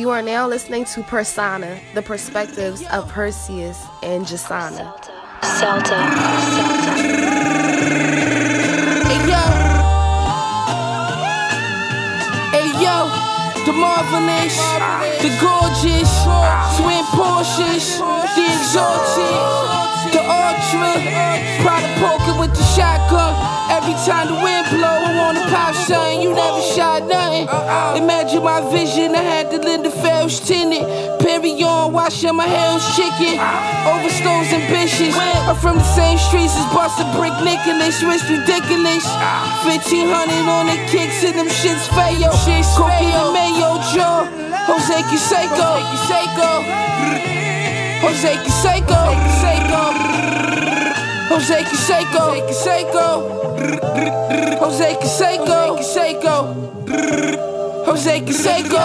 You are now listening to Persona, the perspectives of Perseus and Jasana. Celta. Celta. Hey yo. Hey yo. The marvelous, the gorgeous, twin Porsches, the exalted, the ultra, Prada poker with the shotgun. Every time the wind blow, I wanna pop something. You never shot nothing. Imagine my vision. I had the Linda Phelps tinted. on, washing my hair chicken. Overstones ambitious. I'm from the same streets as Buster Brick Nicholas. It's ridiculous. 1500 on the kicks and them shits fayo. Cookie and mayo, Joe. Jose Canseco. Jose Canseco. Jose Canseco. Jose Canseco. Jose Canseco. Jose Canseco.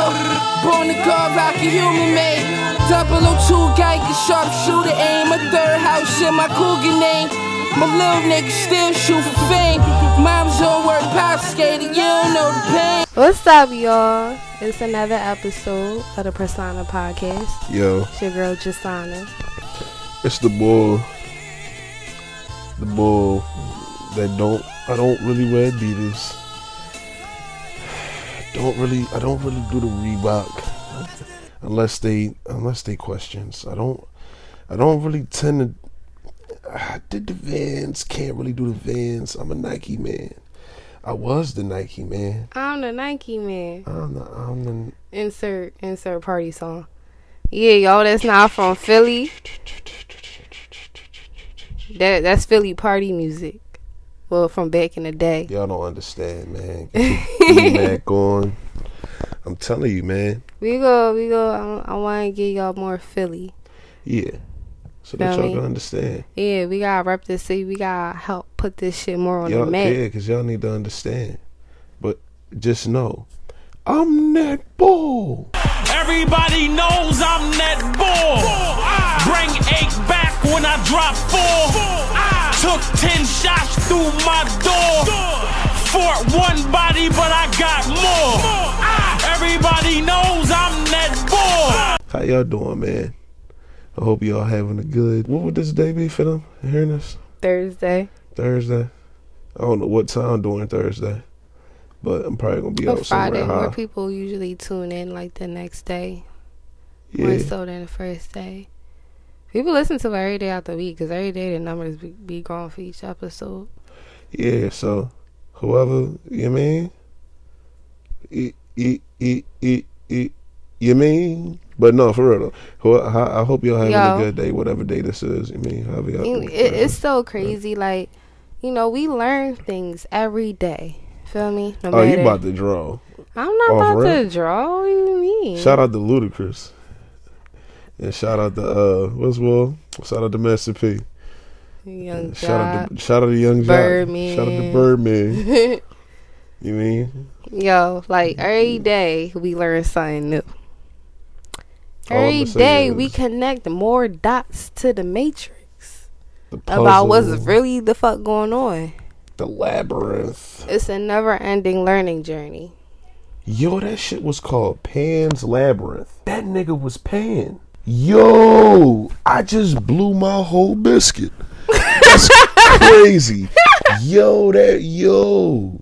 Born to God, rock a human made. 002 Geiger, sharpshooter aim. A third house in my cougar name. My little nigga still shoot for fame. Mom's on work, pop skating, you don't know the pain. What's up, y'all? It's another episode of the Persona Podcast. Yo, It's your girl, Jasana. it's the bull. The bull that don't. I don't really wear Adidas. Don't really. I don't really do the Reebok unless they unless they questions. I don't. I don't really tend to. I did the Vans. Can't really do the Vans. I'm a Nike man. I was the Nike man. I'm the Nike man. I'm the. I'm the. Insert, insert party song. Yeah, y'all, that's not from Philly. That that's Philly party music. Well, from back in the day. Y'all don't understand, man. Mac on. I'm telling you, man. We go, we go. I, I want to get y'all more Philly. Yeah. So that Feel y'all can understand. Yeah, we gotta rep this city. We gotta help put this shit more on Y'all the map. yeah, because y'all need to understand. But just know, I'm that bull. Everybody knows I'm that bull. Bring eight back when I drop four. Took ten shots through my door. Fought one body, but I got more. Everybody knows I'm that bull. How y'all doing, man? I hope y'all having a good. What would this day be for them? Hearing this Thursday Thursday. I don't know what time during Thursday, but I'm probably gonna be or out Friday, somewhere. where High. people usually tune in like the next day, Yeah, more so than the first day. People listen to it every day out the week because every day the numbers be, be gone for each episode. yeah. So whoever you mean, e e e e e. You mean? But no, for real though. I I hope y'all having Yo. a good day, whatever day this is. You mean? However y'all. It, it's so crazy. Like, you know, we learn things every day. Feel me? No Oh, you about to draw? I'm not Oh, about for to draw. What do you mean? Shout out to Ludacris. And shout out to uh what's well? Shout out to Master P. Young Shout out to shout out to Young. Birdman. Shout out to Birdman. you mean? Yo, like every day we learn something new. Every day we connect more dots to the matrix The about what's really the fuck going on. the labyrinth. It's a never ending learning journey. Yo, that shit was called Pan's Labyrinth. That nigga was Pan. Yo, I just blew my whole biscuit. That's crazy. Yo, that yo.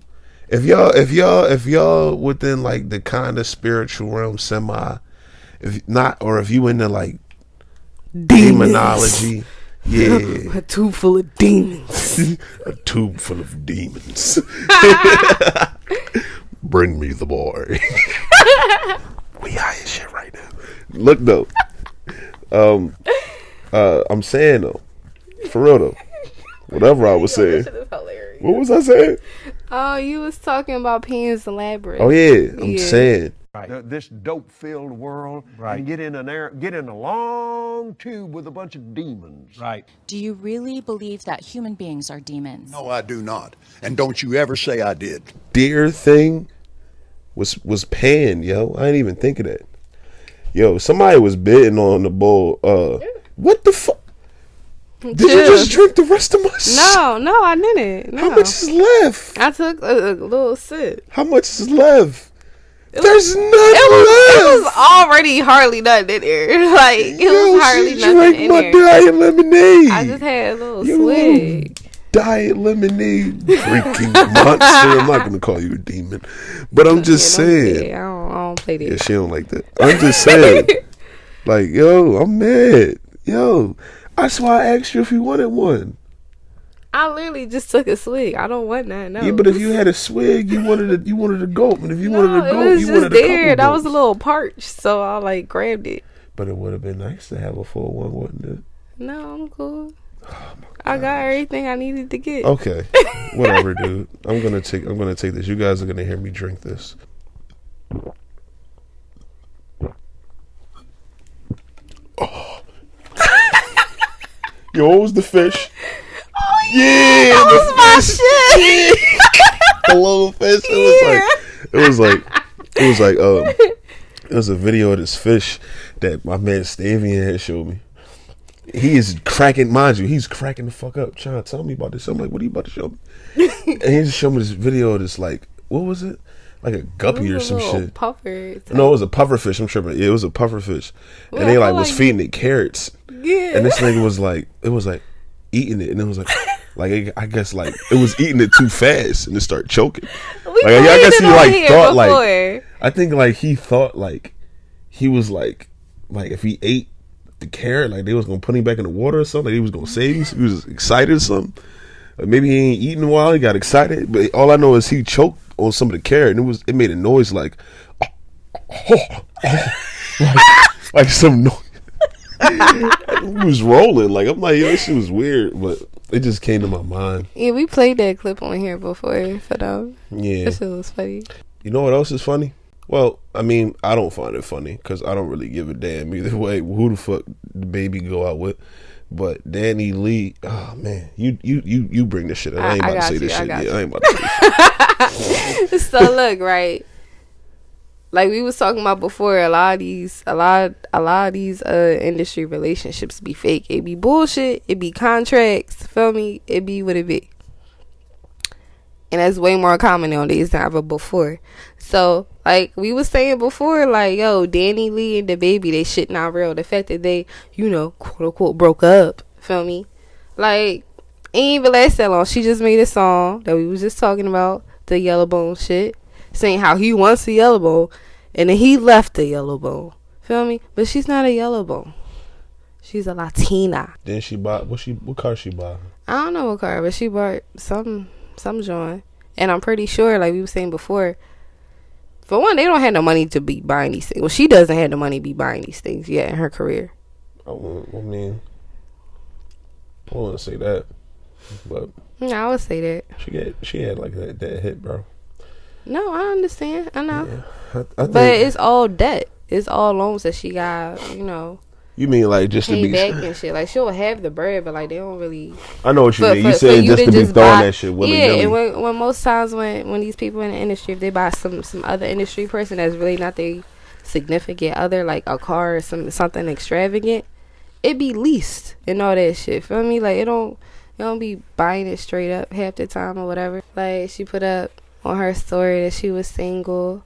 If y'all, if y'all, if y'all within like the kind of spiritual realm, semi, if not, or if you into like demonology, yeah, A tube full of demons. a tube full of demons. Bring me the boy. we high as shit right now. Look though, um, uh, I'm saying though, for real though, whatever I was saying. What was I saying? oh, you was talking about Pan's Labyrinth. Oh yeah, I'm Yeah. saying. The, this dope-filled world and get in an air, get in a long tube with a bunch of demons. Right. Do you really believe that human beings are demons? No, I do not. And don't you ever say I did. Deer thing was was pan, yo. I didn't even think of that. Yo, somebody was bidding on the bull. Uh, what the fuck? Did you just drink the rest of my? No, no, I didn't. No. How much is left? I took a, a little sip. How much is left? There's nothing. It was, left. it was already hardly nothing in there. Like it Yo, was hardly she nothing drank in my there. diet lemonade. I just had a little You swig. diet lemonade drinking monster. I'm not gonna call you a demon, but I'm just Yeah, don't do saying. that. I don't, I don't play that. Yeah, she don't like that. I'm just saying. like, yo, I'm mad. Yo, that's why I asked you if you wanted one. I literally just took a swig. I don't want that. No. Yeah, but if you had a swig, you wanted a you wanted a gulp, and if you wanted no, a it gulp, was you just wanted a there. couple That was a little parched, so I like grabbed it. But it would have been nice to have a full one, wouldn't it? No, I'm cool. Oh, I got everything I needed to get. Okay, whatever, dude. I'm gonna take. I'm gonna take this. You guys are gonna hear me drink this. Oh. Yo, what was the fish? Yeah, that was my fish. shit. the little fish. It was like, it was like, it was like, um, it was a video of this fish that my man Stavian had showed me. He is cracking, mind you, he's cracking the fuck up, trying to tell me about this. I'm like, what are you about to show me? and he just showed me this video of this, like, what was it? Like a guppy or It was a some shit. Puffer. No, it was a puffer fish. I'm tripping. Yeah, it was a puffer fish, Well, and they like was like- feeding it carrots. Yeah. And this nigga was like, it was like eating it, and it was like, like it- I guess like it was eating it too fast, and it started choking. We Like I played guess he like thought like. I think like he thought like he was like like if he ate the carrot like they was gonna put him back in the water or something. Like, he was gonna save him. He was excited or something. Or maybe he ain't eating a while. He got excited, but all I know is he choked on some of the carrot, and it was it made a noise like like, like some noise. Was rolling like I'm like yo, this shit was weird, but it just came to my mind. Yeah, we played that clip on here before for them. Yeah. That shit was funny. You know what else is funny? Well, I mean, I don't find it funny because I don't really give a damn either way who the fuck DaBaby go out with. But DaniLeigh, oh man, you you you you bring this shit. up. I, ain't I about to say you, this I shit. Yeah. I ain't about to say this. Shit. So look, right. Like we was talking about before, a lot of these, a lot, a lot of these uh industry relationships be fake. It be bullshit. It be contracts. Feel me? It be what it be. And that's way more common nowadays than ever before. So, like we was saying before, like yo, DaniLeigh and DaBaby, they shit not real. The fact that they, you know, quote unquote broke up. Feel me? Like ain't even last that long. She just made a song that we was just talking about, the yellow bone shit. Saying how he wants a yellow bone and then he left the yellow bone. Feel me? But she's not a yellow bone. She's a Latina. Then she bought what she what car she bought? I don't know what car, but she bought some some joint. And I'm pretty sure, like we were saying before, for one, they don't have no money to be buying these things. Well, she doesn't have the money to be buying these things yet in her career. I, I mean, I wouldn't say that, but Yeah, I would say that. she get she had like that that hit, bro. No, I understand. I know. I, I But it's all debt. It's all loans that she got, you know, you mean like just to be. back and shit. Like she'll have the bread, but like they don't really. I know what you for- mean. You for- for saying just to be throwing buy- that shit willy Yeah, nilly. and when, when most times when when these people in the industry, if they buy some some other industry person that's really not their significant other, like a car or some something extravagant, it be leased and all that shit. Feel me? Like it don't. You don't be buying it straight up half the time or whatever. Like she put up on her story that she was single,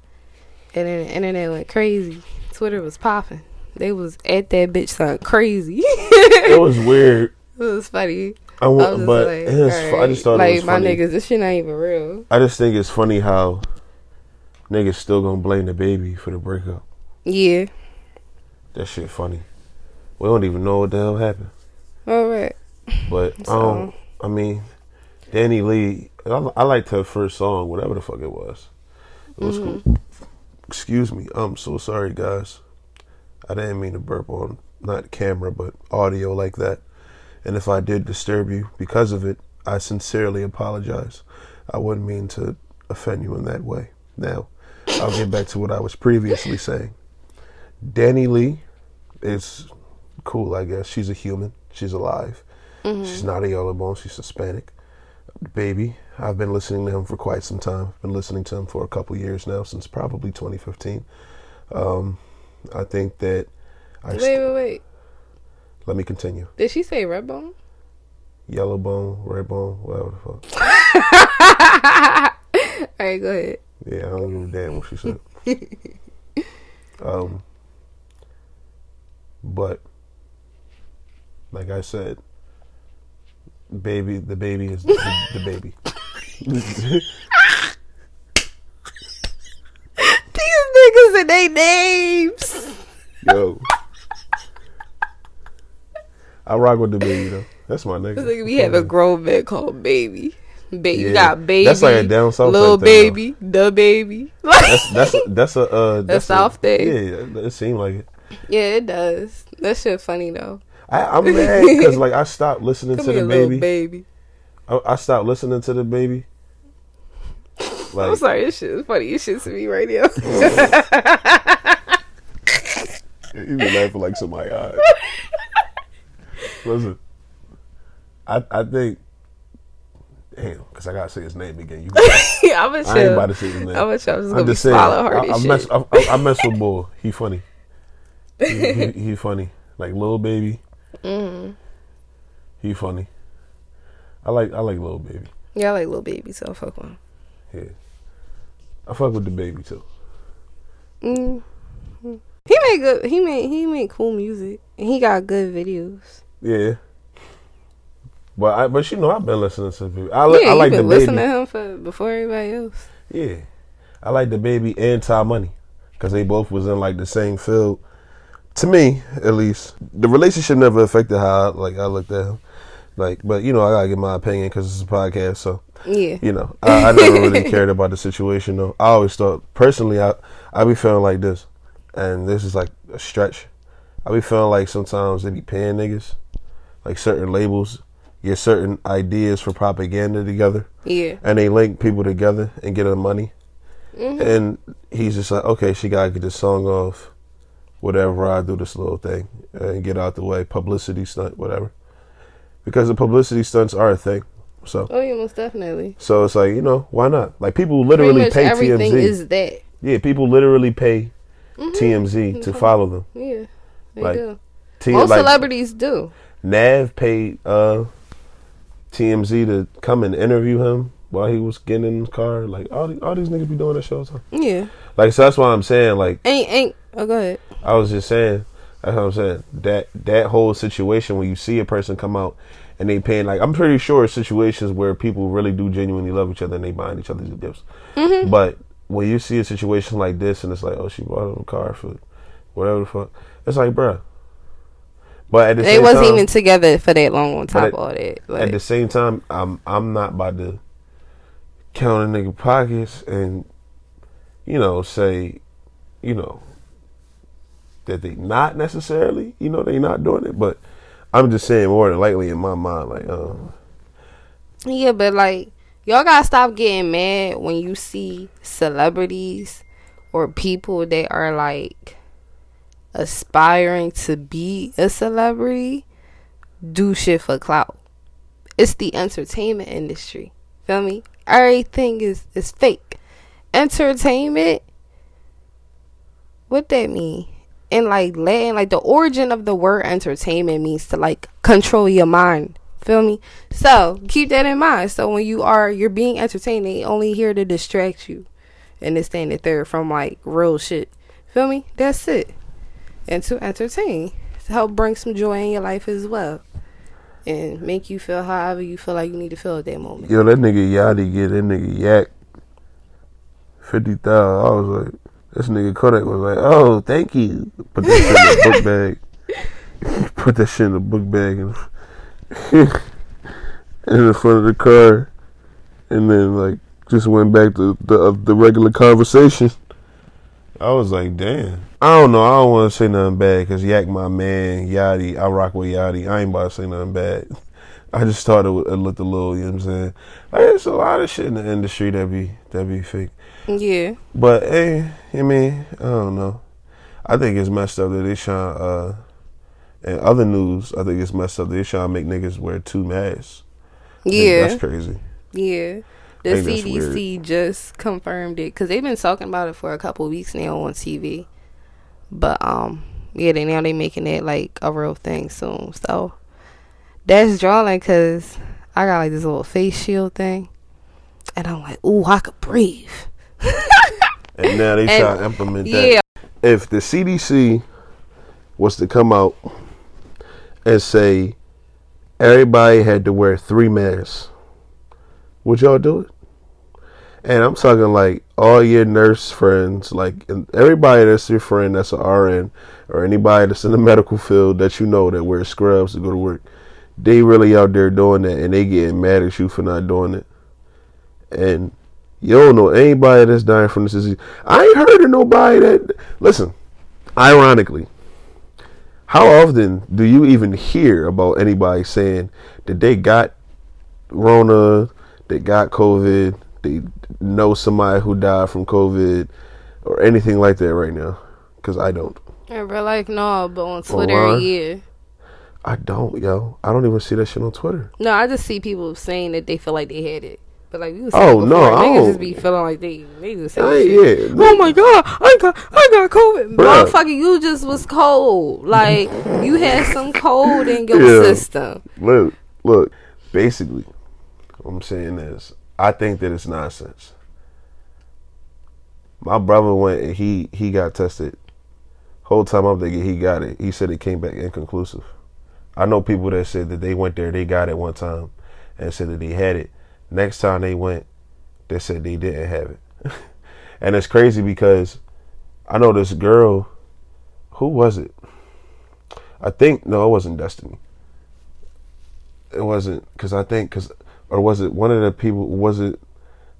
and then the internet went crazy. Twitter was popping. They was at that bitch something crazy. it was weird. It was funny. I w- was just but like, was fu- I just thought like it was my funny. niggas, this shit not even real. I just think it's funny how niggas still gonna blame DaBaby for the breakup. Yeah. That shit funny. We don't even know what the hell happened. All right. But So- um, I mean, DaniLeigh, I, I liked her first song, whatever the fuck it was. It was Mhm. cool. Excuse me. I'm so sorry, guys. I didn't mean to burp on not camera, but audio like that. And if I did disturb you because of it, I sincerely apologize. I wouldn't mean to offend you in that way. Now, I'll get back to what I was previously saying. DaniLeigh is cool, I guess. She's a human. She's alive. Mhm. She's not a yellow bone. She's Hispanic. Baby, I've been listening to him for quite some time. Been listening to him for a couple years now, since probably 2015. Um, I think that I Wait, st- wait, wait. let me continue. Did she say red bone? Yellow bone, red bone, whatever the fuck. All right, go ahead. Yeah, I don't give a damn what she said. um, But like I said, baby, the baby is the, the baby. These niggas and they names. Yo. I rock with the baby though. That's my nigga. Like we have a grown man called Baby. Baby, you Yeah. got baby. That's like a down south Little thing, baby, the baby. That's that's that's a uh, that's South a, thing. Yeah, it seemed like it. yeah, it does. That shit funny though. I, I'm mad because like I stopped listening Come to DaBaby. baby. I, I stopped listening to DaBaby. Like I'm sorry, this shit is funny. This shit to me right now. you be laughing like somebody eyes. Listen, I I think. Damn, because I gotta say his name again. You, I'm gonna I ain't about to say his name. I'm gonna chill. I'm just I'm gonna be just saying. swallow hard I, I mess. I, I mess with Bull. He funny. He, he, he funny. Like Lil Baby. Mhm. He funny. I like I like Lil Baby. Yeah, I like Lil Baby, so fuck one. Yeah. I fuck with DaBaby too. Mm. He made good. He made he made cool music, and he got good videos. Yeah. But I but you know I've been listening to people. I, li- yeah, I like you the been baby. listening to him for before everybody else. Yeah, I like DaBaby and Ty Money because they both was in like the same field. To me, at least, the relationship never affected how I, like I looked at him. Like, but you know, I gotta get my opinion because it's a podcast. So Yeah. you know, I, I never really cared about the situation though. I always thought personally, I I be feeling like this, and this is like a stretch. I be feeling like sometimes they be paying niggas, like certain labels, get certain ideas for propaganda together. Yeah. And they link people together and get them money. Mhm. And he's just like, okay, she gotta get this song off, whatever. I do this little thing and get out the way, publicity stunt, whatever. Because the publicity stunts are a thing. So, Oh yeah, most definitely. so it's like you know, why not? Like people literally pay everything TMZ. is that. Yeah, people literally pay Mhm. TMZ to follow them. Yeah, they Like, do. T- Most like, celebrities do. Nav paid uh, TMZ to come and interview him while he was getting in the car. Like all these, all these niggas be doing that show all the time. Yeah. Like so that's why I'm saying like Ain't ain't. Oh, go ahead. I was just saying that's what I'm saying. That that whole situation when you see a person come out and they paying like I'm pretty sure situations where people really do genuinely love each other and they buying each other's gifts. Mhm. But when you see a situation like this and it's like, oh, she bought him a car for whatever the fuck, it's like, bruh. But at the They same wasn't time, even together for that long on top at, of all that. at the same time, I'm I'm not about to count a nigga pockets and you know say, you know, that they not necessarily, you know, they not doing it. But I'm just saying more than likely in my mind, like, uh, Yeah, but like y'all gotta stop getting mad when you see celebrities or people that are like aspiring to be a celebrity do shit for clout. It's the entertainment industry. Feel me? Everything is is fake. Entertainment what that mean? And like Latin, like the origin of the word entertainment means to like control your mind. Feel me? So keep that in mind. So when you are you're being entertained, they only here to distract you and this thing that they're from like real shit. Feel me? That's it. And to entertain. To help bring some joy in your life as well. And make you feel however you feel like you need to feel at that moment. yo, that nigga Yachty get that nigga Yak fifty thousand. I was like, this nigga Kodak was like, oh, thank you. Put that shit in the book bag. Put that shit in the book bag and in the front of the car, and then like just went back to the uh, the regular conversation. I was like, damn. I don't know. I don't want to say nothing bad because Yak, my man, Yachty, I rock with Yachty. I ain't about to say nothing bad. I just thought it, it looked a little, you know what I'm saying? Like, there's a lot of shit in the industry that be that be fake. Yeah. But hey, I mean, I don't know. I think it's messed up that they trying. Uh, in other news, I think it's messed up that they trying to make niggas wear two masks. Yeah. that's crazy. Yeah. The I think that's CDC just confirmed it because they've been talking about it for a couple of weeks now on TV. But um, yeah, they now they making it like a real thing soon. So that's drawing because I got like this little face shield thing, and I'm like, ooh, I could breathe. And now they And- try to implement yeah. that. If the CDC was to come out and say everybody had to wear three masks, would y'all do it? And I'm talking like all your nurse friends, like everybody that's your friend that's an RN or anybody that's in the medical field that you know that wears scrubs to go to work. They really out there doing that and they getting mad at you for not doing it. And you don't know anybody that's dying from this disease. I ain't heard of nobody that listen, ironically, how often do you even hear about anybody saying that they got Rona, they got COVID, they know somebody who died from COVID, or anything like that right now? Because I don't. In real life, no, but on Twitter, Online? yeah. I don't, yo. I don't even see that shit on Twitter. No, I just see people saying that they feel like they had it. But like we was Oh, no, I niggas just oh. be feeling like they they just say shit. yeah, Oh my god, I got I got COVID. Bruh. Motherfucker, you just was cold. Like you had some cold in your Yeah. system. Look, look. Basically, what I'm saying is, I think that it's nonsense. My brother went and he he got tested. Whole time I'm thinking he got it. He said it came back inconclusive. I know people that said that they went there, they got it one time, and said that they had it. Next time they went, they said they didn't have it. and it's crazy because I know this girl. Who was it? I think no, it wasn't Destiny. It wasn't because I think because or was it one of the people? Was it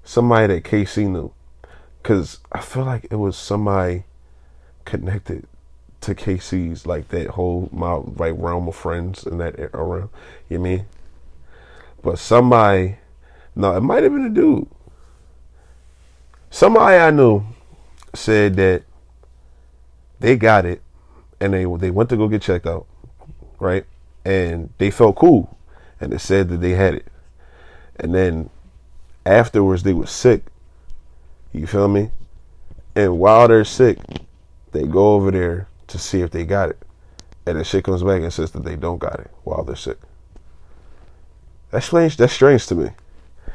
somebody that KC knew? Because I feel like it was somebody connected to KC's like that whole my like realm of friends and that a- around. You mean? But somebody, no, it might have been a dude. Somebody I knew said that they got it and they they went to go get checked out, right? And they felt cool, and it said that they had it, and then afterwards they were sick. You feel me? And while they're sick, they go over there to see if they got it, and the shit comes back and says that they don't got it while they're sick. That's strange. That's strange to me.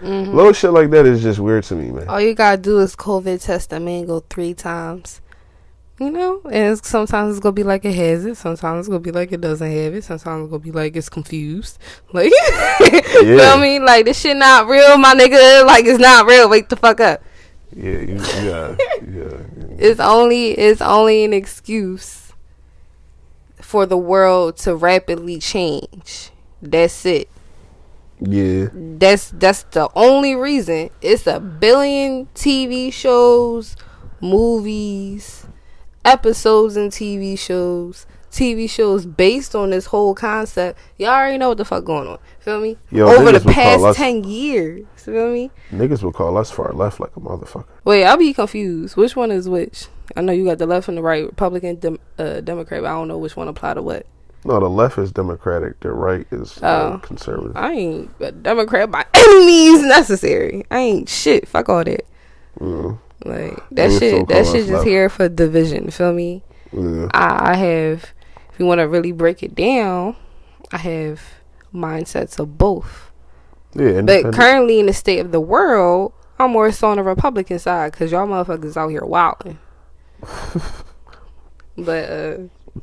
Mhm. Little shit like that is just weird to me, man. All you gotta do is COVID test a mango three times. You know, and it's, sometimes it's gonna be like it has it. Sometimes it's gonna be like it doesn't have it. Sometimes it's gonna be like it's confused. Like, feel me? Like this shit not real, my nigga. Like it's not real. Wake the fuck up. Yeah, you, yeah, yeah. It's only it's only an excuse for the world to rapidly change. That's it. Yeah. That's that's the only reason. It's a billion TV shows, movies, episodes and TV shows, TV shows based on this whole concept. Y'all already know what the fuck going on. Feel me? Yo, Over the niggas would call past us- ten years. Feel me? Niggas will call us far left like a motherfucker. Wait, I'll be confused. Which one is which? I know you got the left and the right, Republican, dem- uh, Democrat. But I don't know which one apply to what. No, the left is Democratic. The right is uh, Oh. conservative. I ain't a Democrat by any means necessary. I ain't shit. Fuck all that. Mm. Like that shit. That shit us just left. here for division. Feel me? Yeah. I, I have. If you want to really break it down, I have mindsets of both. Yeah, But currently in the state of the world, I'm more so on the Republican side because y'all motherfuckers out here wilding. but uh,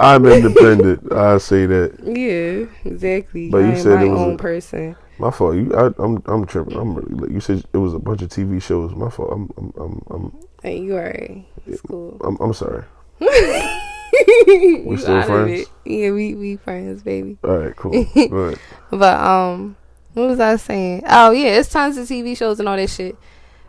I'm independent. I say that. yeah, exactly. But I you am said my it was own a- person. My fault. You, I, I'm, I'm tripping. I'm really. You said it was a bunch of TV shows. My fault. I'm, I'm, I'm, I'm, Hey, you alright? It's cool. I'm, I'm sorry. we still friends? Yeah, we we friends, baby. All right, cool. But um, what was I saying? Oh yeah, it's tons of TV shows and all that shit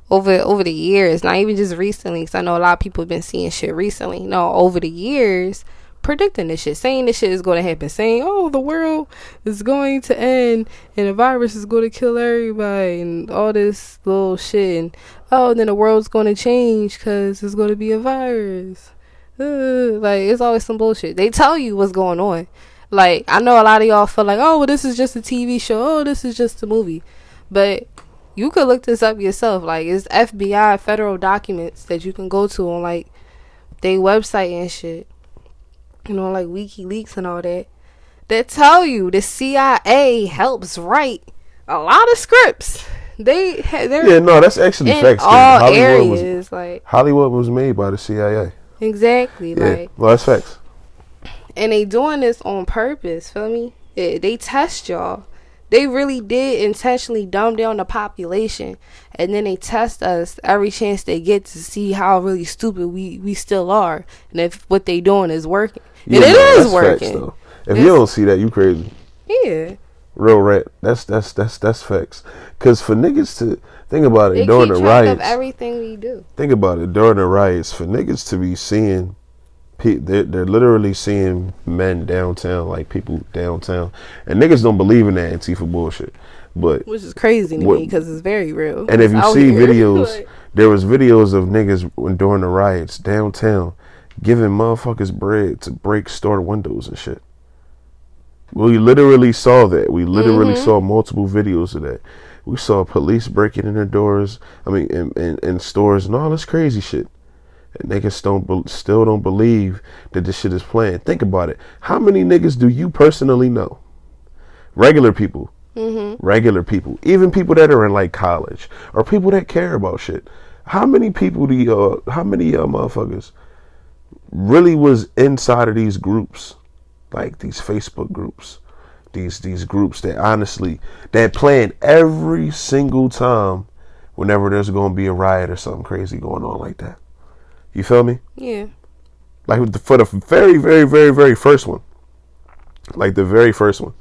over over the years. Not even just recently, because I know a lot of people have been seeing shit recently. No, over the years, predicting this shit, saying this shit is going to happen, saying oh the world is going to end and the virus is going to kill everybody and all this little shit and oh then the world's going to change because it's going to be a virus. Uh, like it's always some bullshit. They tell you what's going on. Like I know a lot of y'all feel like, oh, well, this is just a TV show. Oh, this is just a movie. But you could look this up yourself. Like it's FBI federal documents that you can go to on like their website and shit. You know, like WikiLeaks and all that. That tell you the CIA helps write a lot of scripts. They they're Yeah, no, that's actually facts. all Hollywood areas. was like Hollywood was made by the CIA. Exactly. Yeah, Like well, that's facts. and they doing this on purpose. Feel me? They test y'all. They really did intentionally dumb down the population, and then they test us every chance they get to see how really stupid we we still are, and if what they doing is working. Yeah, and it no, is facts, working. though. If you don't see that, you crazy. Yeah, Real rat. That's that's that's that's facts. Cause for niggas to think about it they during the riots, everything we do. think about it during the riots. For niggas to be seeing, they're, they're literally seeing men downtown, like people downtown, and niggas don't believe in that Antifa bullshit. But Which is crazy to What- me because it's very real. and if you see here. videos, Like, there was videos of niggas when during the riots downtown giving motherfuckers bread to break store windows and shit. We literally saw that. We literally Mm-hmm. saw multiple videos of that. We saw police breaking in their doors. I mean, in, in, in stores and all this crazy shit. Niggas don't be, still don't believe that this shit is planned. Think about it. How many niggas do you personally know? Regular people. Regular people. Even people that are in like college or people that care about shit. How many people do you, uh, how many uh, motherfuckers really was inside of these groups? Like these Facebook groups. These these groups that honestly that plan every single time whenever there's gonna be a riot or something crazy going on like that. You feel me? yeah, like for the very, very, very, very first one, like the very first one.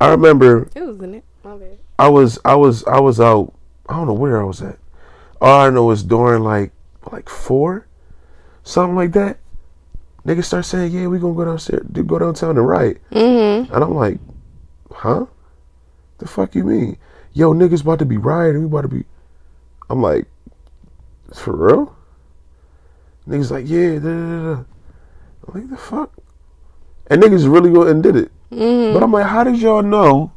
I remember it was in it. My bad. I was, I was, I was out. I don't know where I was at. All I know is during like, like four, something like that. Niggas start saying, "Yeah, we gonna go downstairs, do go downtown and riot," mm-hmm. and I'm like, "Huh? The fuck you mean? Yo, niggas about to be rioting. We about to be." I'm like, "For real?" Niggas like, "Yeah." Da, da, da. da." I'm like, "The fuck?" And niggas really go and did it. Mm-hmm. But I'm like, how did y'all know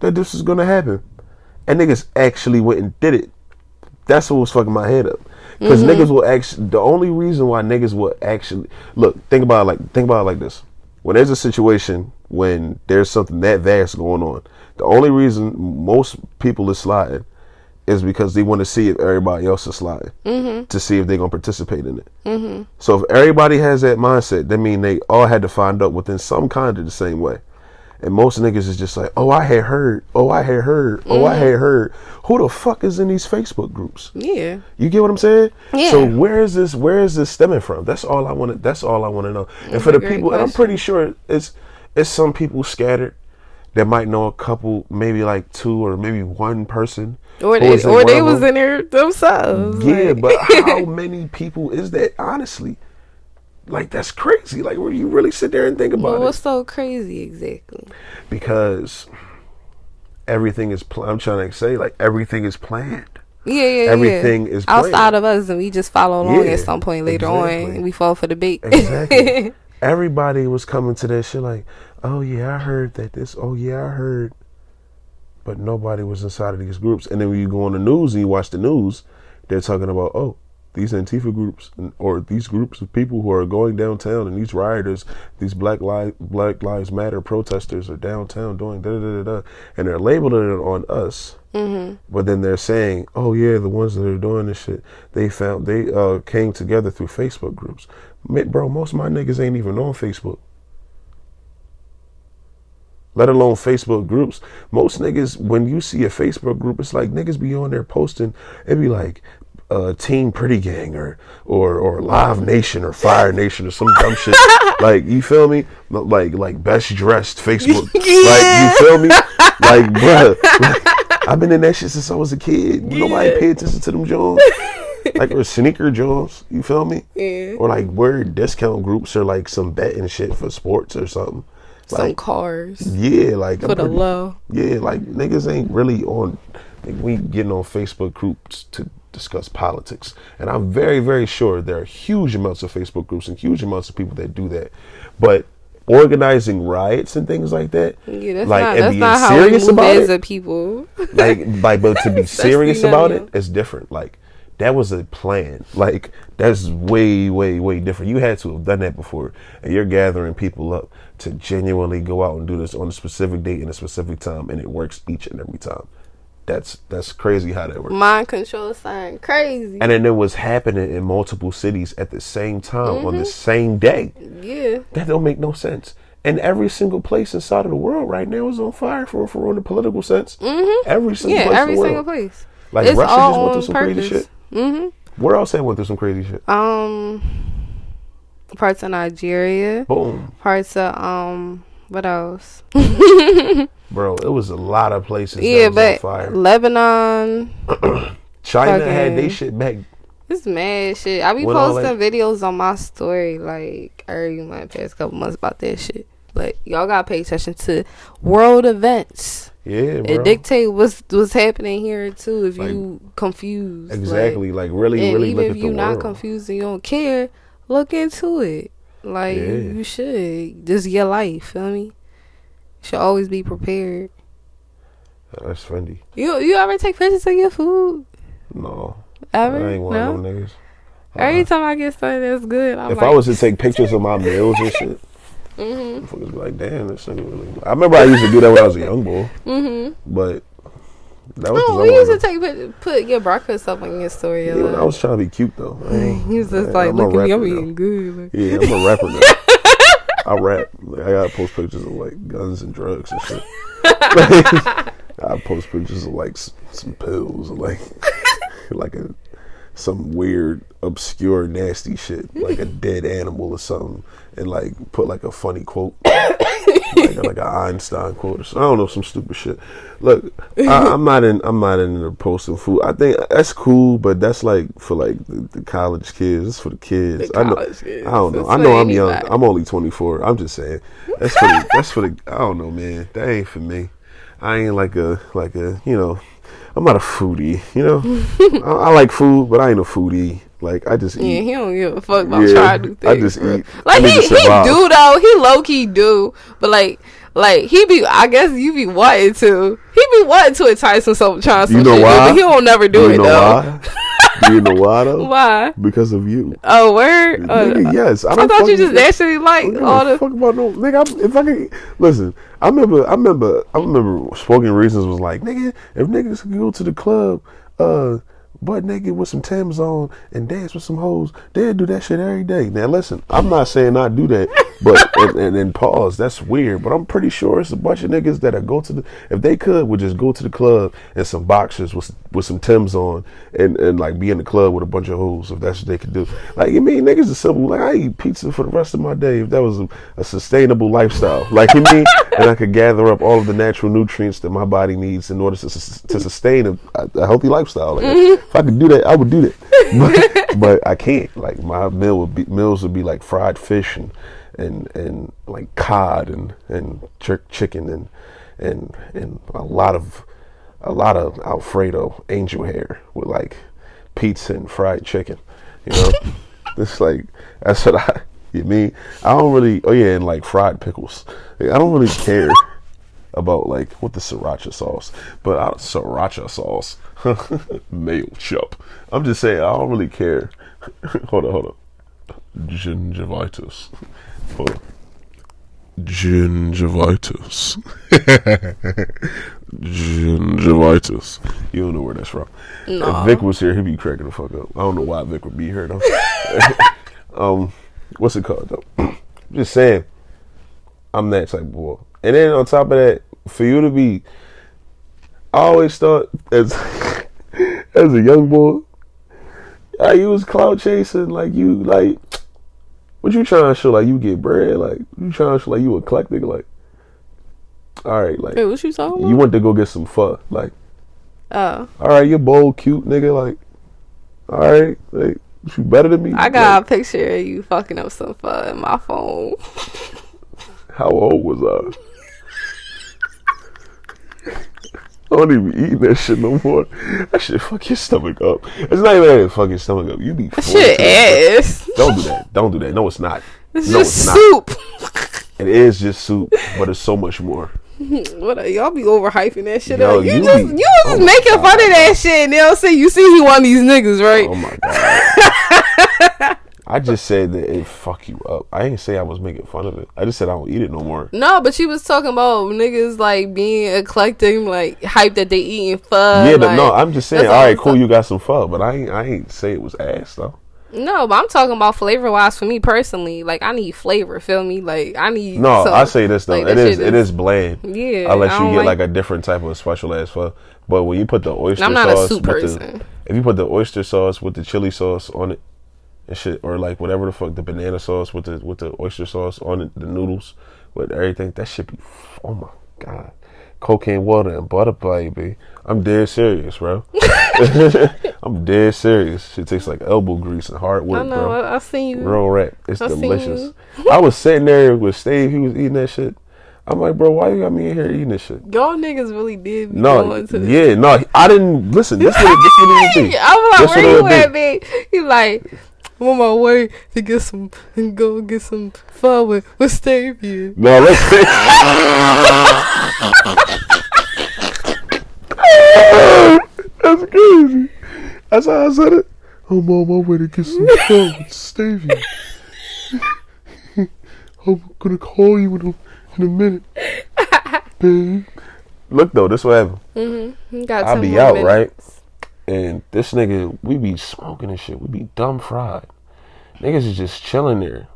that this was gonna happen? And niggas actually went and did it. That's what was fucking my head up. Because mm-hmm. niggas will actually. The only reason why niggas will actually look, think about it like think about it like this. When there's a situation when there's something that vast going on, the only reason most people is sliding is because they want to see if everybody else is sliding to see if they're gonna participate in it. So if everybody has that mindset, that mean they all had to find out within some kind of the same way. And most niggas is just like, oh, I had heard, oh, I had heard, oh, I had heard. Who the fuck is in these Facebook groups? Yeah, You get what I'm saying? Yeah. So where is this? Where is this stemming from? That's all I want to. That's all I want to know. and for the people, and I'm pretty sure it's it's some people scattered that might know a couple, maybe like two or maybe one person. or they or they was in there themselves. Yeah, like- but how many people is that? Honestly, like that's crazy. Like where you really sit there and think about Well, it, what's so crazy exactly? because everything is. Pl- I'm trying to say like everything is planned. Yeah, yeah, yeah. Everything is outside of us, and we just follow along Yeah, at some point later on, and we fall for the bait. Exactly. Everybody was coming to that shit like, oh yeah, I heard that this. Oh yeah, I heard. But nobody was inside of these groups. And then when you go on the news and you watch the news, they're talking about, oh, these Antifa groups or these groups of people who are going downtown and these rioters, these Black Lives Black Lives Matter protesters are downtown doing da da da da, da and they're labeling it on us. Mm-hmm. But then they're saying, oh yeah, the ones that are doing this shit, they found they uh, came together through Facebook groups. Bro, most of my niggas ain't even on Facebook. Let alone Facebook groups. Most niggas, when you see a Facebook group, it's like niggas be on there posting. It be like uh, Team Pretty Gang or or or Live Nation or Fire Nation or some dumb shit. Like you feel me? Like like best dressed Facebook. Like you feel me? Like bruh, like, I've been in that shit since I was a kid. Nobody pay attention to them Jones. like or sneaker Jones. You feel me? Yeah. Or like weird discount groups or like some betting shit for sports or something. Some Like cars yeah, like for I'm the pretty- low. yeah, like niggas ain't really on. Like, we getting on Facebook groups to discuss politics, and I'm very, very sure there are huge amounts of Facebook groups and huge amounts of people that do that. But organizing riots and things like that, Yeah, that's like not and that's being not how we serious about as it, a people. like, like, but to be serious about it, it's different. Like that was a plan. Like that's way, way, way different. You had to have done that before, and you're gathering people up to genuinely go out and do this on a specific date and a specific time, and it works each and every time. That's that's crazy how that works. Mind control sign crazy. And then it was happening in multiple cities at the same time on the same day. yeah. That don't make no sense. And every single place inside of the world right now is on fire for for in the political sense. Mm-hmm. Every single Yeah, place every single place. Like It's Russia all just went through some crazy shit. Mm-hmm. Where else they went through some crazy shit? Um parts of Nigeria. Boom, Parts of um what else? bro. It was a lot of places. yeah, that was on but fire. Lebanon China had they shit back. It's mad shit. I be posting videos on my story like every month, past couple months about that shit. But y'all gotta pay attention to world events. Yeah, bro. It dictate what's what's happening here too. If you confused, exactly. Like, really, and really even if you're the not confused and you don't care, look into it. Like Yeah. you should. This is your life. Feel me? You should always be prepared. That's Fendi. You you ever take pictures of your food? No, Ever? I ain't one no. of them niggas. Every time I get something that's good, I'm if like, I was to take pictures of my meals and shit, Mm-hmm. like, "Damn, this nigga really." I remember I used to do that when I was a young boy, mm-hmm. but that was because we used to take pic- put your breakfast up on your story. yeah, I was trying to be cute though. He was just like, look at me, I'm eating good. Yeah, I'm a rapper now. I rap. Like, I gotta post pictures of like guns and drugs and shit. I post pictures of like s- some pills, or, like like a some weird, obscure, nasty shit, like a dead animal or something, and like put like a funny quote, like, like an Einstein quote or something. I don't know, some stupid shit. Look, I, I'm not in. I'm not into posting food. I think that's cool, but that's like for like the, the college kids. It's for the kids. The I know. kids. I don't know. It's I know I'm young. I'm only 24. I'm just saying. That's for the, that's for the. I don't know, man. That ain't for me. I ain't like a like a you know. I'm not a foodie. You know. I, I like food, but I ain't a foodie. Like I just eat. yeah, he don't give a fuck about Yeah, trying to do I just bro. eat. Like I he, he do though. He low key do, but like. Like he be, I guess you be wanting to. He be wanting to entice himself trying some You know shit, why? but he won't never do, you it know though. why? do you know why though? Why? Because of you. Oh, word. Uh, yes. I, I don't thought you just naturally like I all the. fuck about no nigga. I'm, if I can listen, I remember, I remember, I remember. Spoken Reasons was like, nigga, if niggas could go to the club, uh, butt naked with some Timbs on and dance with some hoes, they'd do that shit every day. Now listen, I'm not saying I do that, but and, and, and pause. That's weird, but I'm pretty sure it's a bunch of niggas that are go to the. If they could, would just go to the club and some boxers with with some Tims on and and like be in the club with a bunch of hoes if that's what they could do. Like you mean niggas are simple. Like I eat pizza for the rest of my day if that was a, a sustainable lifestyle. Like you mean, and I could gather up all of the natural nutrients that my body needs in order to to sustain a, a healthy lifestyle. Like mm-hmm. if I could do that, I would do that. But, but I can't. Like my meal would be meals would be like fried fish and and and like cod and and chicken and and and a lot of a lot of Alfredo angel hair with like pizza and fried chicken. You know, it's like that's what I. You mean I don't really? Oh yeah, and like fried pickles. Like, I don't really care about like what the sriracha sauce, but I, sriracha sauce, mayo chop. I'm just saying I don't really care. hold on, hold on. Gingivitis. Hold on. Gingivitis. Gingivitis. You don't know where that's from. If Vic was here, he'd be cracking the fuck up. I don't know why Vic would be here though. um, what's it called though? Just saying, I'm that type of boy. And then on top of that, for you to be, I always thought as as a young boy, I you was cloud chasing like you like. What you trying to show? Like you get bread? Like you trying to show like you eclectic? Like, all right, like Wait, what you talking about? you went to go get some pho. Like, oh, all right, you're bold, cute nigga. Like, all right, like you better than me. I got a picture of you fucking up some pho in my phone. How old was I? I don't even eat that shit no more. That shit fuck your stomach up. It's not even that fuck your stomach up. You be full Shit ass. Don't do that. Don't do that. No, it's not. It's no, just it's soup. It is just soup, but it's so much more. What are, y'all be overhyping that shit Yo, up. You, you just be- you was oh just my making fun of that shit and they'll say you see he one of these niggas, right? Oh my god. I just said that it fuck you up. I didn't say I was making fun of it. I just said I don't eat it no more. No, but she was talking about niggas like being eclectic, like hype that they eating pho. yeah, like, no, I'm just saying. All right, cool. You got some pho, but I ain't. I ain't say it was ass though. No, but I'm talking about flavor wise for me personally. Like I need flavor. Feel me? Like I need. No, some- I say this though. like, it is. shit It is bland. Yeah, Unless you get like, like- a different type of special ass pho. But when you put the oyster I'm not a sauce, soup with the- person. if you put the oyster sauce with the chili sauce on it and shit, or like whatever the fuck the banana sauce with the with the oyster sauce on it, the noodles with everything, that should be. Oh my god, cocaine water and butter, baby. I'm dead serious, bro. I'm dead serious. Shit tastes like elbow grease and hard I work, know. bro. I, I seen you. Real rap. It's I delicious. I was sitting there with Steve. He was eating that shit. I'm like, bro, why you got me in here eating this shit? Y'all niggas really did. Be No, going to this. yeah, no, I didn't listen. This what it, this what it would be. I was This like, where you at, babe? He like, I'm on my way to get some and go get some pho with with Stavia. No, let's That's crazy. That's how I said it. I'm on my way to get some fun with Stevie. I'm gonna call you in a, in a minute, babe. Look though, this what happened. Mm-hmm. Got I 10 be out, minutes. right? And this nigga, we be smoking and shit. We be dumb fried. Niggas is just chilling there.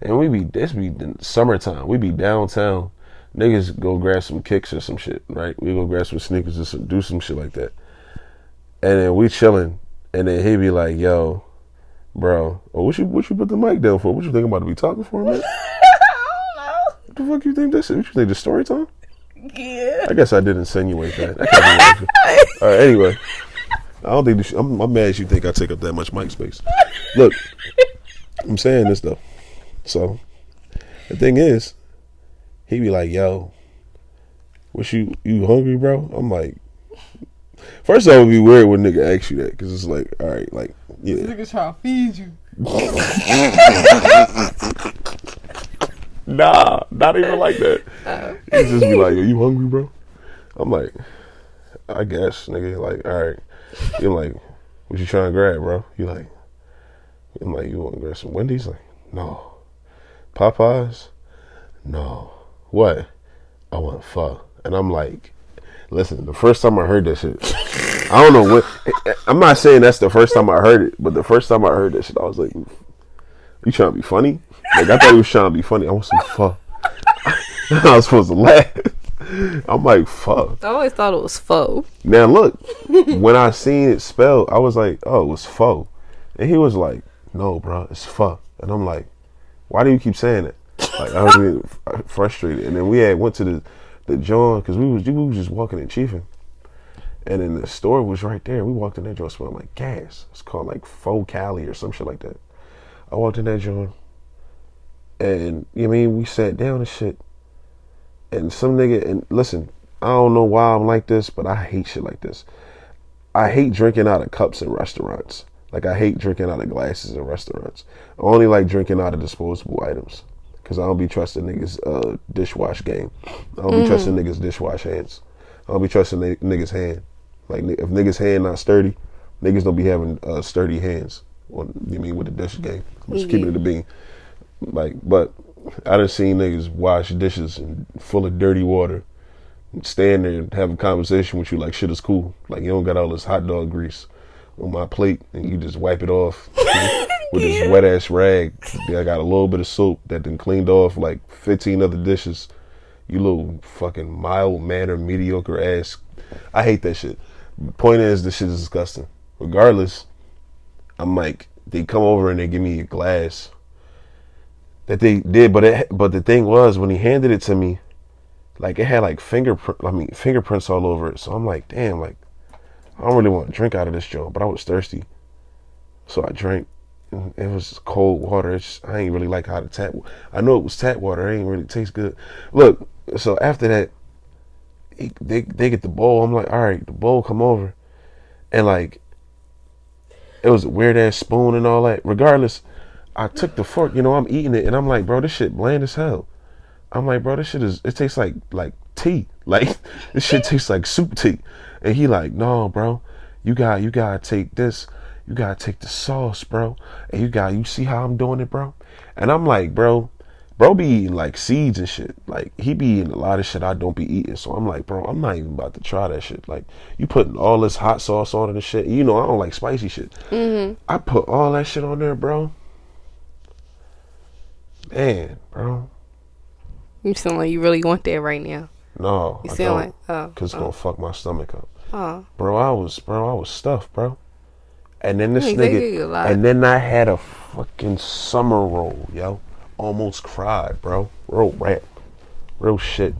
And we be, this be the summertime. We be downtown. Niggas go grab some kicks or some shit, right? We go grab some sneakers or some, do some shit like that. And then we chilling. And then he be like, yo, bro, oh, what you, what you put the mic down for? What you think I'm about to be talking for, man? What the fuck you think this is? What you think, the story time? Yeah. I guess I did insinuate that. I can't believe it. All right, anyway. I don't think this, I'm, I'm mad as you think I take up that much mic space. Look, I'm saying this though. So the thing is, he be like, "Yo, what you you hungry, bro?" I'm like, first off, it would be weird when nigga asks you that because it's like, all right, like, yeah, Niggas trying to feed you. nah, not even like that. He just be like, "Yo, you hungry, bro?" I'm like, I guess, nigga. Like, all right. You're like, what you trying to grab, bro? You like, I'm like, you want to grab some Wendy's? Like, no. Popeyes? No. What? I want pho. And I'm like, listen, the first time I heard that shit, I don't know what. I'm not saying that's the first time I heard it, but the first time I heard that shit, I was like, you trying to be funny? Like, I thought he was trying to be funny. I want some pho. I was supposed to laugh. I'm like, fuck. I always thought it was pho. Now look, when I seen it spelled, I was like, oh, it was pho. And he was like, no, bro, it's fuck. And I'm like, why do you keep saying it? Like I was getting frustrated. And then we had went to the the John because we was we was just walking and Chiefin. And then the store was right there. We walked in that joint, smelled like gas. It's called like Pho Cali or some shit like that. I walked in that joint, and you know I mean we sat down and shit. And some nigga, and listen, I don't know why I'm like this, but I hate shit like this. I hate drinking out of cups in restaurants. Like I hate drinking out of glasses in restaurants. I only like drinking out of disposable items because I don't be trusting niggas uh, dishwash game. I don't be trusting niggas dishwash hands. I don't be trusting n- niggas hand. Like if niggas hand not sturdy, niggas don't be having uh, sturdy hands. You mean with the dish game? I'm just keeping it a bean. Like, but I done seen niggas wash dishes and full of dirty water and stand there and have a conversation with you like shit is cool. Like you don't got all this hot dog grease on my plate and you just wipe it off with this wet ass rag. I got a little bit of soap that then cleaned off like 15 other dishes. You little fucking mild manner, mediocre ass. I hate that shit. Point is, this shit is disgusting. Regardless, I'm like, they come over and they give me a glass that they did, but it, but the thing was when he handed it to me, like it had like fingerprint, I mean fingerprints all over it. So I'm like, damn, like I don't really want to drink out of this joint, but I was thirsty, so I drank. It was cold water. It's, I ain't really like how the tap. I know it was tap water. It ain't really taste good. Look, so after that, he, they they get the bowl. I'm like, all right, the bowl come over, and like it was a weird ass spoon and all that. Regardless, I took the fork. You know, I'm eating it, and I'm like, bro, this shit bland as hell. I'm like, bro, this shit is. It tastes like like tea. Like this shit tastes like soup tea. And he like, no, bro, you got you gotta take this. you gotta take the sauce, bro. And you got you see how I'm doing it, bro? And I'm like, bro, bro be eating like seeds and shit. Like he be eating a lot of shit I don't be eating. So I'm like, bro, I'm not even about to try that shit. Like you putting all this hot sauce on it and shit. You know I don't like spicy shit. Mm-hmm. I put all that shit on there, bro. Man, bro. You sound like you really want that right now. No, You I sound like oh, Cause it's oh, gonna fuck my stomach up. oh. Bro, I was bro, I was stuffed, bro. And then this Hey, they give you a nigga and then I had a fucking summer roll, yo. Almost cried, bro. Real rap. Real shit.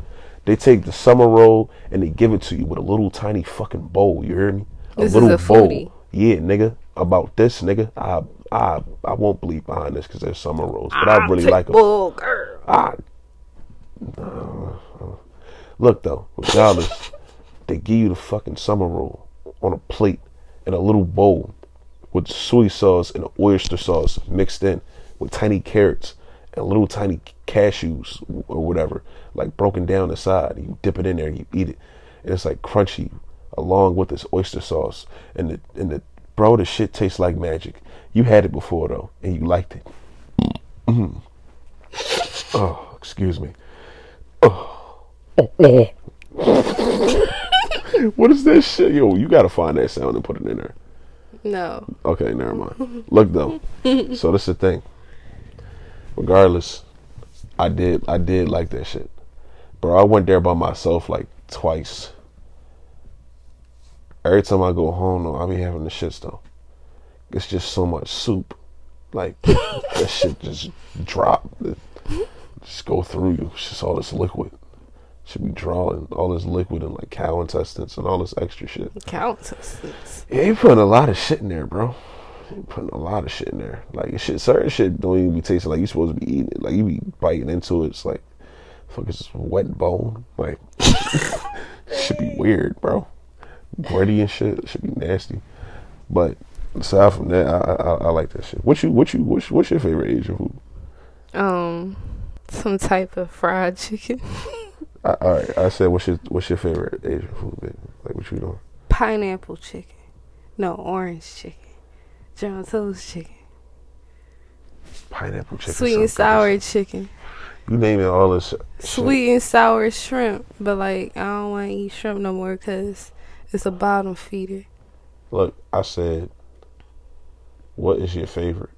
They take the summer roll and they give it to you with a little tiny fucking bowl, you hear me? A This is little a foodie. Yeah, nigga. About this, nigga. I I I won't bleep behind this because they're summer rolls. But I really like them. Bull girl. I, uh, look though, regardless, they give you the fucking summer roll on a plate in a little bowl with soy sauce and oyster sauce mixed in with tiny carrots and little tiny cashews or whatever, like broken down inside. You dip it in there and you eat it, and it's like crunchy along with this oyster sauce and the and the bro, the shit tastes like magic. You had it before though, and you liked it. Mm. Oh, excuse me. Oh. what is that shit? Yo, you gotta find that sound and put it in there. No. Okay, never mind. Look though. so that's the thing. Regardless, I did I did like that shit. Bro, I went there by myself like twice. Every time I go home though, I be having the shits though. It's just so much soup. Like that shit just drop. Just go through you. It's just all this liquid. Should be drawing all this liquid and like cow intestines and all this extra shit. Counts. Yeah, you putting a lot of shit in there, bro. You putting a lot of shit in there. Like shit, certain shit don't even be tasting like you supposed to be eating it. Like you be biting into it. It's like, fuck, it's just wet bone. Like, should be weird, bro. Gritty and shit. Should be nasty. But aside from that, I I, I like that shit. What you what you what's, what's your favorite Asian food? Um, some type of fried chicken. I, all right, I said what's your what's your favorite Asian food? Baby? Like what you doing? Pineapple chicken. No, orange chicken. John toast chicken. Pineapple chicken. Sweet and sound good. sour chicken. You naming all this shit. Sweet and sour shrimp. But like, I don't want to eat shrimp no more because it's a bottom feeder. Look, I said, what is your favorite?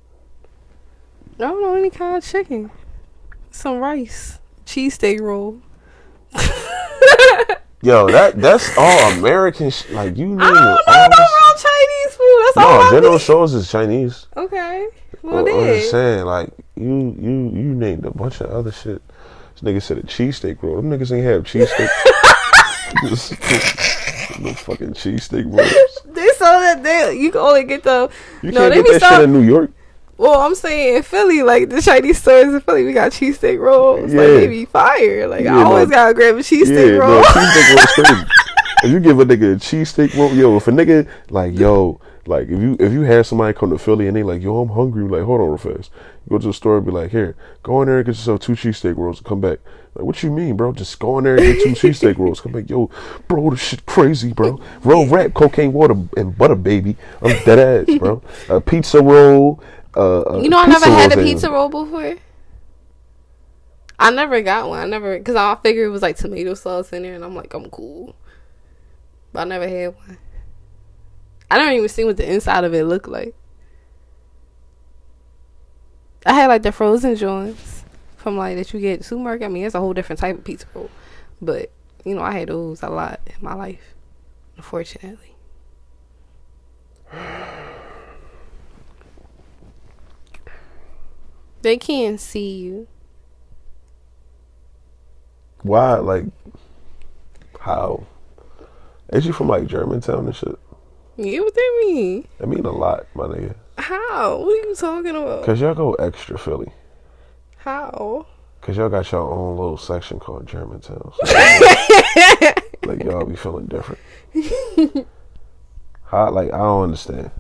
I don't know any kind of chicken. Some rice. Cheesesteak roll. Yo, that that's all American. Sh- like you I don't know no this- real Chinese food. That's all No, General. Tso's is Chinese. Okay. Well, I'm just saying, like you, you, you named a bunch of other shit. This nigga said a cheesesteak roll. Them niggas ain't have cheesesteak. no fucking cheesesteak rolls. That they you can only get the You no can't they get be that shit in New York. well I'm saying in Philly like the Chinese stores in Philly we got cheesesteak rolls like Yeah. they be fire like Yeah, I always no. gotta grab a cheesesteak Yeah, roll no, cheesesteak crazy. if you give a nigga a cheesesteak roll, yo, if a nigga like yo, like if you if you had somebody come to Philly and they like, yo, I'm hungry, like hold on real fast. You go to the store and be like, here, go in there and get yourself two cheesesteak rolls and come back. Like, what you mean, bro? Just go in there and get two cheesesteak rolls. Come back, yo, bro, this shit crazy, bro. Roll rap, cocaine water, and butter, baby. I'm dead ass, bro. A pizza roll. Uh, uh, you know I never had a pizza roll before I never got one I never because I figured it was like tomato sauce in there and I'm like I'm cool but I never had one I don't even see what the inside of it looked like I had like the frozen joints from like that you get at supermarket. I mean, it's a whole different type of pizza roll, but you know, I had those a lot in my life, unfortunately. They can't see you. Why, like, how? Is you from like Germantown and shit? Yeah, what they mean? I mean a lot, my nigga. How? What are you talking about? Cause y'all go extra Philly. How? Cause y'all got your own little section called Germantown. So, like y'all be feeling different. How? Like I don't understand.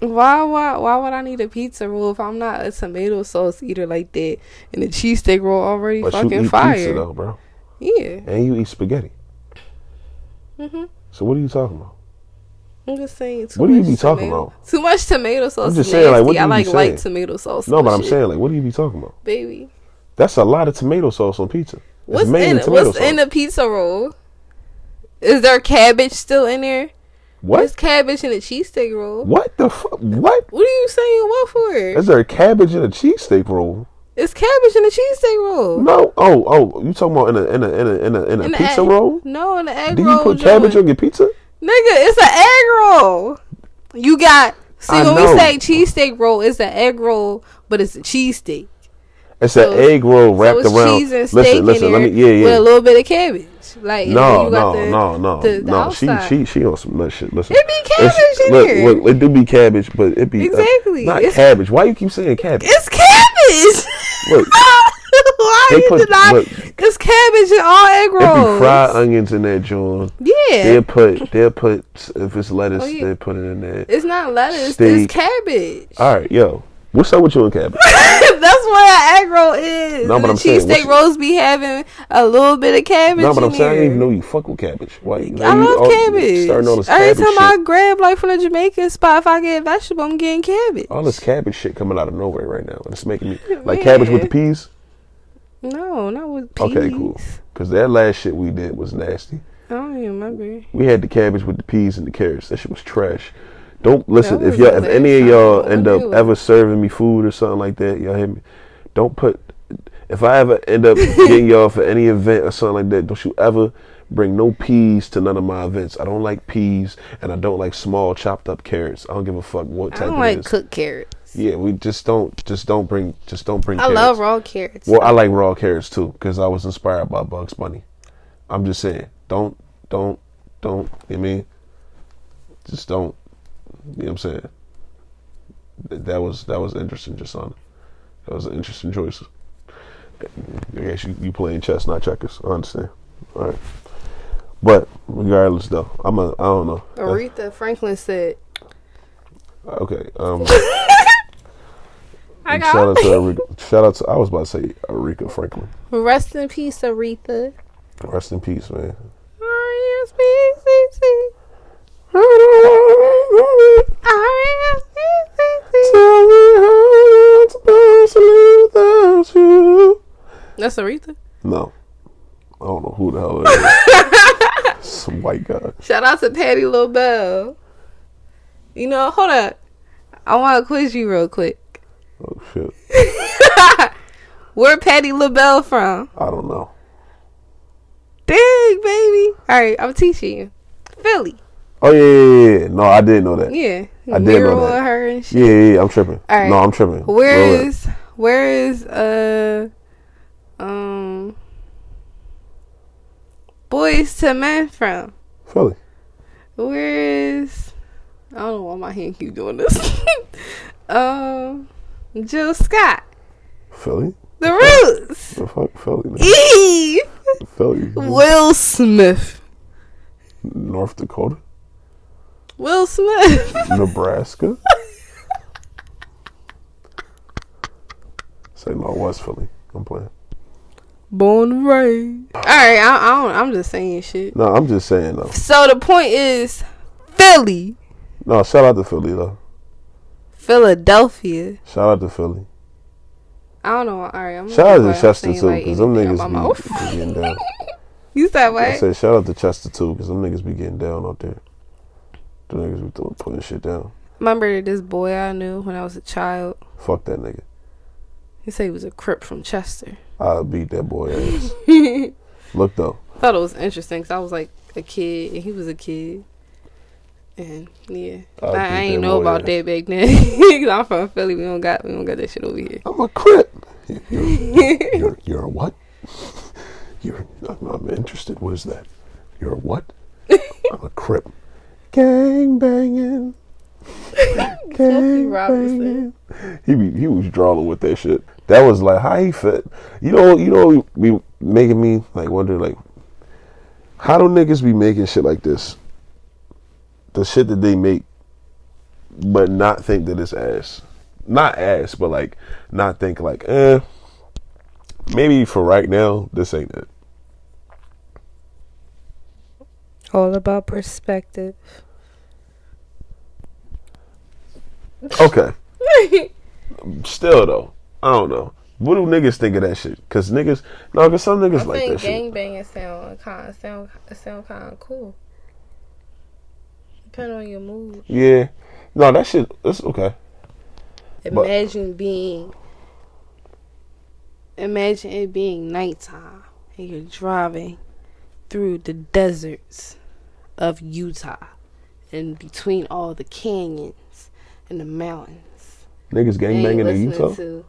Why, why, why would I need a pizza roll if I'm not a tomato sauce eater like that? And the cheesesteak roll already But fucking you eat fire. pizza though, bro, Yeah. and you eat spaghetti. Mhm. So what are you talking about? I'm just saying. Too What do you be talking tomato- about? Too much tomato sauce. I'm just saying, like, what do I you be like light tomato sauce. No, but I'm shit. saying like, what do you be talking about? baby. That's a lot of tomato sauce on pizza. It's What's in tomato What's sauce. in the pizza roll? Is there cabbage still in there? There's cabbage in the cheesesteak roll. What the fuck? What? What are you saying? What for? Is there cabbage in a cheesesteak roll? It's cabbage in the cheesesteak roll. No. Oh, oh, you talking about in a in a in a in a, in a In pizza egg- roll? No, in the egg Do roll. you put cabbage on your pizza? Nigga, it's an egg roll. You got see I when know. we say cheesesteak roll, it's an egg roll, but it's a cheesesteak. It's So- an egg roll wrapped so it's around. cheese and listen, steak listen. in Let me. Yeah, yeah. with a little bit of cabbage. Like No, got no, the- no, no, the- the no. She, outside. she, she on some nut shit. Listen, It be cabbage It's- in look, here. Look, it do be cabbage, but it be uh, Exactly. not It's- cabbage. Why you keep saying cabbage? It's cabbage. Look, Why They you put- deny? look. It's cabbage and all egg be rolls. fried onions in that joint. Yeah, They'll put, they'll put if it's lettuce, Oh, yeah. they put it in there. it's not lettuce. Steak. It's cabbage. All right, yo, what's up with you and cabbage? That's what an egg roll is. No, but the I'm cheesesteak what's- rolls be having a little bit of cabbage. no, but I'm in saying I didn't even know you fuck with cabbage. Why? you- I you love all- cabbage. Starting all this Every cabbage time I grab like from the Jamaican spot, if I get a vegetable, I'm getting cabbage. all this cabbage shit coming out of nowhere right now, and it's making me like Man. cabbage with the peas. No, not with peas. Okay, cool. Because that last shit we did was nasty. I don't even remember. We had the cabbage with the peas and the carrots. That shit was trash. Don't listen. If y'all, if any of y'all end up it. ever serving me food or something like that, y'all hear me? Don't put. If I ever end up getting y'all for any event or something like that, don't you ever bring no peas to none of my events. I don't like peas, and I don't like small chopped up carrots. I don't give a fuck what type. I don't like cooked carrots. Yeah, we just don't, just don't bring, just don't bring. I carrots. love raw carrots. Well, I like raw carrots too because I was inspired by Bugs Bunny. I'm just saying, don't, don't, don't. You know what I mean? Just don't. You know what I'm saying? That was that was interesting, just on. That was an interesting choice. I guess you, you playing chess, not checkers. I understand. All right, but regardless, though, I'm a I don't know. Aretha Franklin said, Okay. Um. I shout out to Aretha, shout out to I was about to say Aretha Franklin. Rest in peace, Aretha. Rest in peace, man. R-E-S-P-C-C. That's Aretha. No. I don't know who the hell that is. Some white guy. Shout out to Patti LaBelle. You know, hold up. I want to quiz you real quick. Oh shit. Where Patti LaBelle from? I don't know. Dang, baby. All right, I'm teaching you. Philly. Oh yeah, yeah, yeah. No, I didn't know that. Yeah. I did know that. her and shit. Yeah, yeah, yeah, I'm tripping. All right. No, I'm tripping. Where ahead. is where is uh um Boyz II Men from? Philly? Where is I don't know why my hand keep doing this. um Jill Scott. Philly? The Roots. The fuck, Philly? man. Eve. Philly? Will Smith. North Dakota? Will Smith. Nebraska? Say no, West Philly. I'm playing. Born and raised. All right, I, I don't. I'm just saying shit. No, I'm just saying though. So the point is, Philly, No, shout out to Philly though. Philadelphia. Shout out to Philly. I don't know. All right, I'm Shout out to. Chester too, like, because them niggas be, be getting down. You said I what? said shout out to Chester too, because them niggas be getting down out there. The niggas be throwing, putting shit down. Remember this boy I knew when I was a child? Fuck that nigga. He said he was a crip from Chester. I'll beat that boy ass. Look though, thought it was interesting because I was like a kid and he was a kid. And yeah, I, I ain't know about that back then. 'Cause I'm from Philly. We don't got we don't got that shit over here. I'm a crip. You're, you're, you're a what? You're. I'm, I'm interested. What is that? You're a what? I'm a crip. Gang banging. Gang Robinson. He be, he was drawing with that shit. That was like how he fit. You know, you know, be making me like wonder like, how do niggas be making shit like this? The shit that they make, but not think that it's ass. Not ass, but like not think like, eh. Maybe for right now, this ain't it. All about perspective. Okay. Still though, I don't know. What do niggas think of that shit? Cause niggas, no, cause some niggas I like think that shit. gang banging sound kind sound sound kind of cool. Depending on your mood. Yeah, no, that shit. That's okay. But- Imagine being. Imagine it being nighttime and you're driving through the deserts of Utah and between all the canyons and the mountains. Niggas gang banging in Utah. to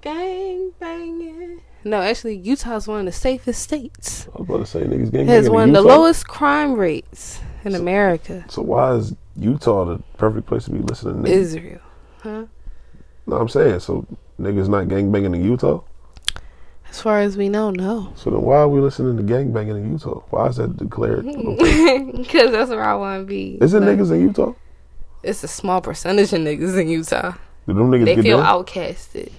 gang banging. No, actually, Utah's one of the safest states. I was about to say niggas gang banging. It has one of the lowest crime rates in America. So why is Utah the perfect place to be listening to niggas? Israel. Huh? No, I'm saying so niggas not gang banging in Utah. As far as we know, no. So then why are we listening to gang banging in Utah? Why is that declared? Because that's where I want to be. Is it niggas in Utah? It's a small percentage of niggas in Utah. Do them niggas They get feel down? outcasted.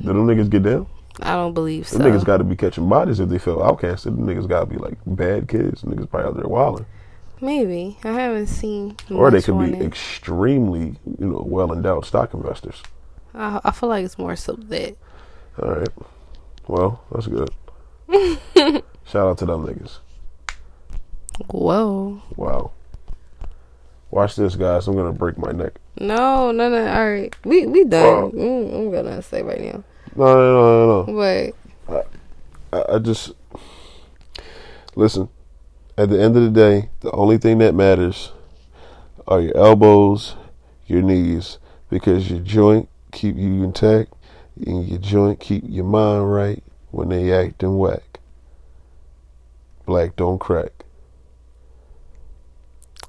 Do them niggas get down? I don't believe so. Them niggas got to be catching bodies if they feel outcasted. Them niggas got to be like bad kids. Niggas probably out there wilding. Maybe. I haven't seen. Or they could be extremely, you know, well endowed stock investors. I, I feel like it's more so that. All right. Well, that's good. Shout out to them niggas. Whoa. Wow. Watch this, guys. I'm gonna break my neck. No, no, no. All right. We we done. Mm, I'm gonna say right now. No, no, no, no, no. But I, I just listen. At the end of the day, the only thing that matters are your elbows, your knees, because your joint keep you intact, and your joint keep your mind right when they acting whack. Black don't crack.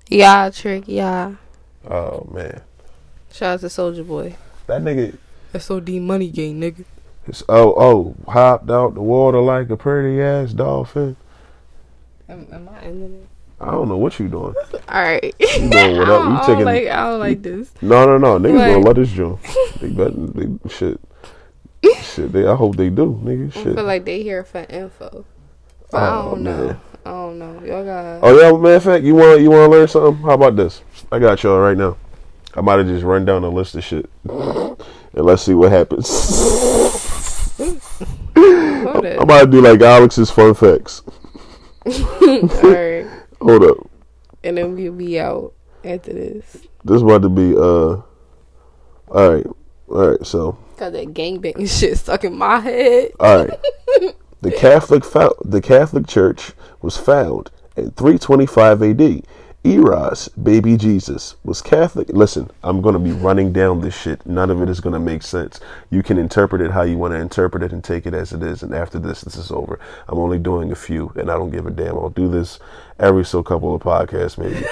yeah, trick, yeah. Oh man, Shout out to Soulja Boy. that nigga. SOD Money Gang, nigga. Is, oh oh, hopped out the water like a pretty ass dolphin. Am, am I ending it? I don't know what you doing. All right. You doing I don't, You I like. I don't like this. No, no, no. Niggas What? gonna love this joint. They bet they shit. shit, they I hope they do, nigga. I Shit. feel like they here for info. But I Oh, don't know. I don't know. Y'all got. Oh yeah, matter of fact, you want you want to learn something? How about this? I got y'all right now. I might have just run down a list of shit, and let's see what happens. Hold I it. might do like Alex's fun facts. Hold up, And then we'll be out after this. this about to be uh. All right, all right. So Got that gangbang shit stuck in my head. all right. The Catholic fou- the Catholic Church was found in 325 AD. Eros, baby Jesus, was Catholic. Listen, I'm going to be running down this shit. None of it is going to make sense. You can interpret it how you want to interpret it and take it as it is. And after this, this is over. I'm only doing a few, and I don't give a damn. I'll do this every so couple of podcasts, maybe.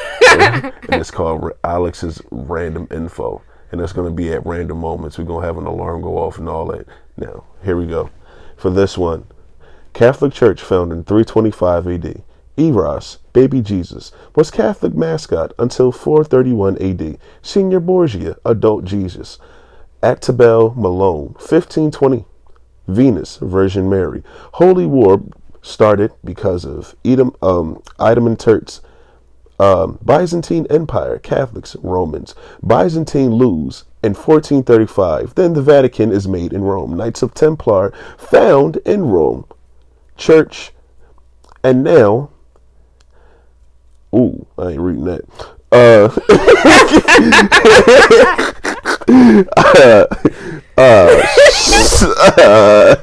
and it's called Alex's Random Info. And it's going to be at random moments. We're going to have an alarm go off and all that. Now, here we go. For this one, Catholic Church founded in 325 AD. Eros, baby Jesus, was Catholic mascot until 431 AD. Senior Borgia, adult Jesus. Actabel Malone, 1520. Venus, Virgin Mary. Holy War started because of Edom, um, Ottoman Turks, um, Byzantine Empire, Catholics, Romans. Byzantine lose in 1435. Then the Vatican is made in Rome. Knights of Templar found in Rome. Church, and now, ooh, I ain't reading that. Uh, uh,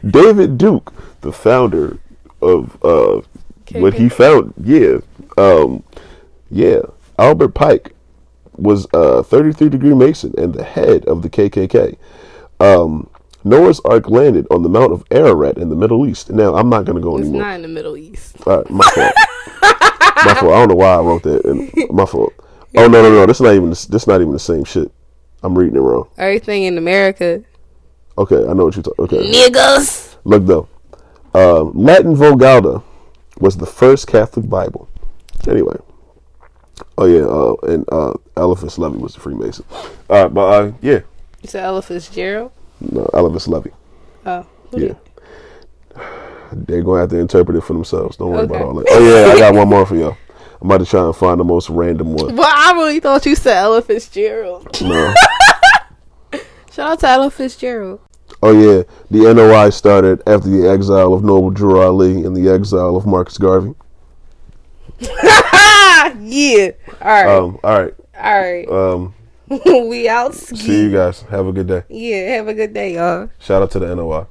David Duke, the founder of uh, what he found, yeah, um, yeah, Albert Pike was a 33 degree Mason and the head of the KKK. Um, Noah's Ark landed on the Mount of Ararat in the Middle East. Now, I'm not going to go It's anymore. not in the Middle East. All right, my fault. my fault. I don't know why I wrote that. My fault. Oh no, no, no. This is not even. This not even the same shit. I'm reading it wrong. Everything in America. Okay, I know what you're talking. Okay, Niggas. look though. Uh, Latin Vulgata was the first Catholic Bible. Anyway. Oh yeah, uh, and uh, Eliphas Levi was the Freemason. All right, but uh, yeah, It's Ella Fitzgerald. No, Eliphas Levi. Oh. Yeah. They're gonna have to interpret it for themselves. Don't worry about all that. Oh yeah, I got one more for y'all. I'm about to try and find the most random one. Well, I really thought you said Ella Fitzgerald. No. Shout out to Ella Fitzgerald. Oh yeah, the NOI started after the exile of Noble Drew Ali and the exile of Marcus Garvey. yeah. All right. Um, all right. All right. Um, we out. see you guys. Have a good day. Yeah. Have a good day, y'all. Shout out to the NOI.